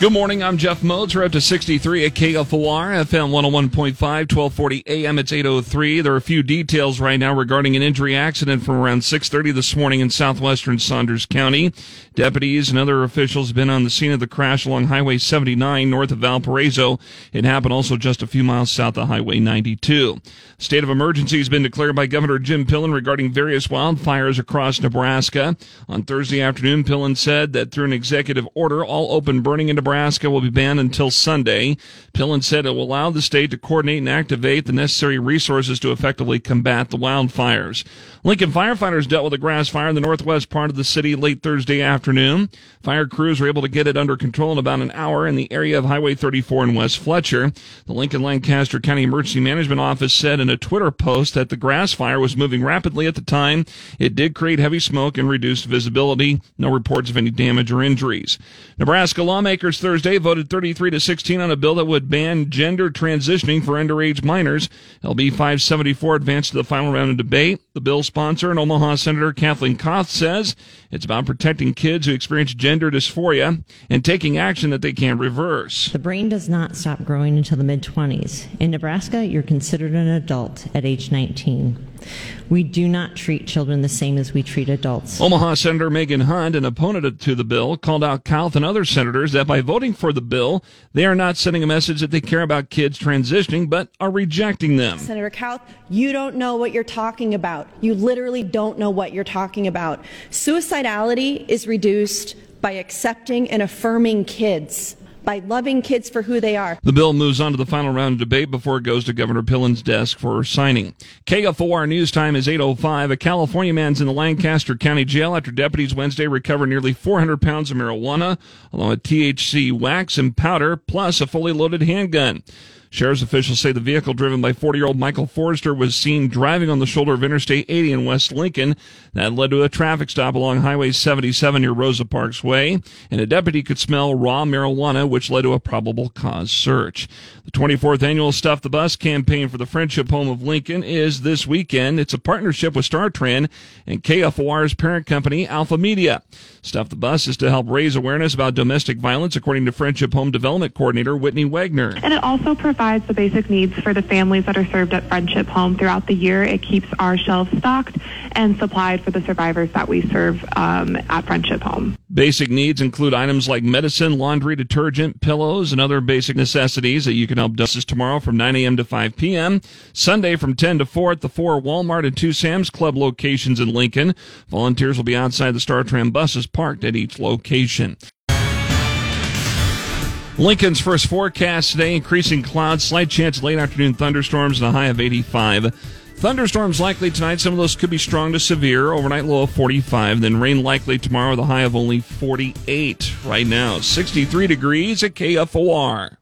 Good morning. I'm Jeff Motz. We're up to 63 at KFOR, FM 101.5, 1240 AM. It's 803. There are a few details right now regarding an injury accident from around 630 this morning in southwestern Saunders County. Deputies and other officials have been on the scene of the crash along Highway 79 north of Valparaiso. It happened also just a few miles south of Highway 92. State of emergency has been declared by Governor Jim Pillen regarding various wildfires across Nebraska. On Thursday afternoon, Pillen said that through an executive order, all open burning in Nebraska will be banned until Sunday. Pillen said it will allow the state to coordinate and activate the necessary resources to effectively combat the wildfires. Lincoln firefighters dealt with a grass fire in the northwest part of the city late Thursday afternoon. Fire crews were able to get it under control in about an hour in the area of Highway 34 in West Fletcher. The Lincoln Lancaster County Emergency Management Office said in a Twitter post that the grass fire was moving rapidly at the time. It did create heavy smoke and reduced visibility. No reports of any damage or injuries. Nebraska lawmakers Thursday voted 33 to 16 on a bill that would ban gender transitioning for underage minors. LB 574 advanced to the final round of debate. The bill sponsor and Omaha Senator Kathleen Kauth says it's about protecting kids who experience gender dysphoria and taking action that they can't reverse. The brain does not stop growing until the mid 20s. In Nebraska, you're considered an adult at age 19. We do not treat children the same as we treat adults. Omaha Senator Megan Hunt, an opponent to the bill, called out Kauth and other senators that by voting for the bill, they are not sending a message that they care about kids transitioning, but are rejecting them. Senator Kauth, you don't know what you're talking about. You literally don't know what you're talking about. Suicidality is reduced by accepting and affirming kids by loving kids for who they are. The bill moves on to the final round of debate before it goes to Governor Pillen's desk for signing. KFOR news time is 8.05. A California man's in the Lancaster County Jail after deputies Wednesday recovered nearly 400 pounds of marijuana, along with THC wax and powder, plus a fully loaded handgun. Sheriff's officials say the vehicle driven by 40 year old Michael Forrester was seen driving on the shoulder of Interstate 80 in West Lincoln. That led to a traffic stop along Highway 77 near Rosa Parks Way, and a deputy could smell raw marijuana, which led to a probable cause search. The 24th annual Stuff the Bus campaign for the Friendship Home of Lincoln is this weekend. It's a partnership with StarTran and KFOR's parent company, Alpha Media. Stuff the Bus is to help raise awareness about domestic violence, according to Friendship Home Development Coordinator Whitney Wagner. And it also provides the basic needs for the families that are served at Friendship Home throughout the year. It keeps our shelves stocked and supplied for the survivors that we serve um, at Friendship Home. Basic needs include items like medicine, laundry, detergent, pillows, and other basic necessities that you can help dust tomorrow from 9 a.m. to 5 p.m. Sunday from 10 to 4 at the four Walmart and two Sam's Club locations in Lincoln. Volunteers will be outside the StarTran buses parked at each location. Lincoln's first forecast today increasing clouds, slight chance late afternoon thunderstorms, and a high of 85. Thunderstorms likely tonight. Some of those could be strong to severe. Overnight low of 45. Then rain likely tomorrow with a high of only 48. Right now, 63 degrees at KFOR.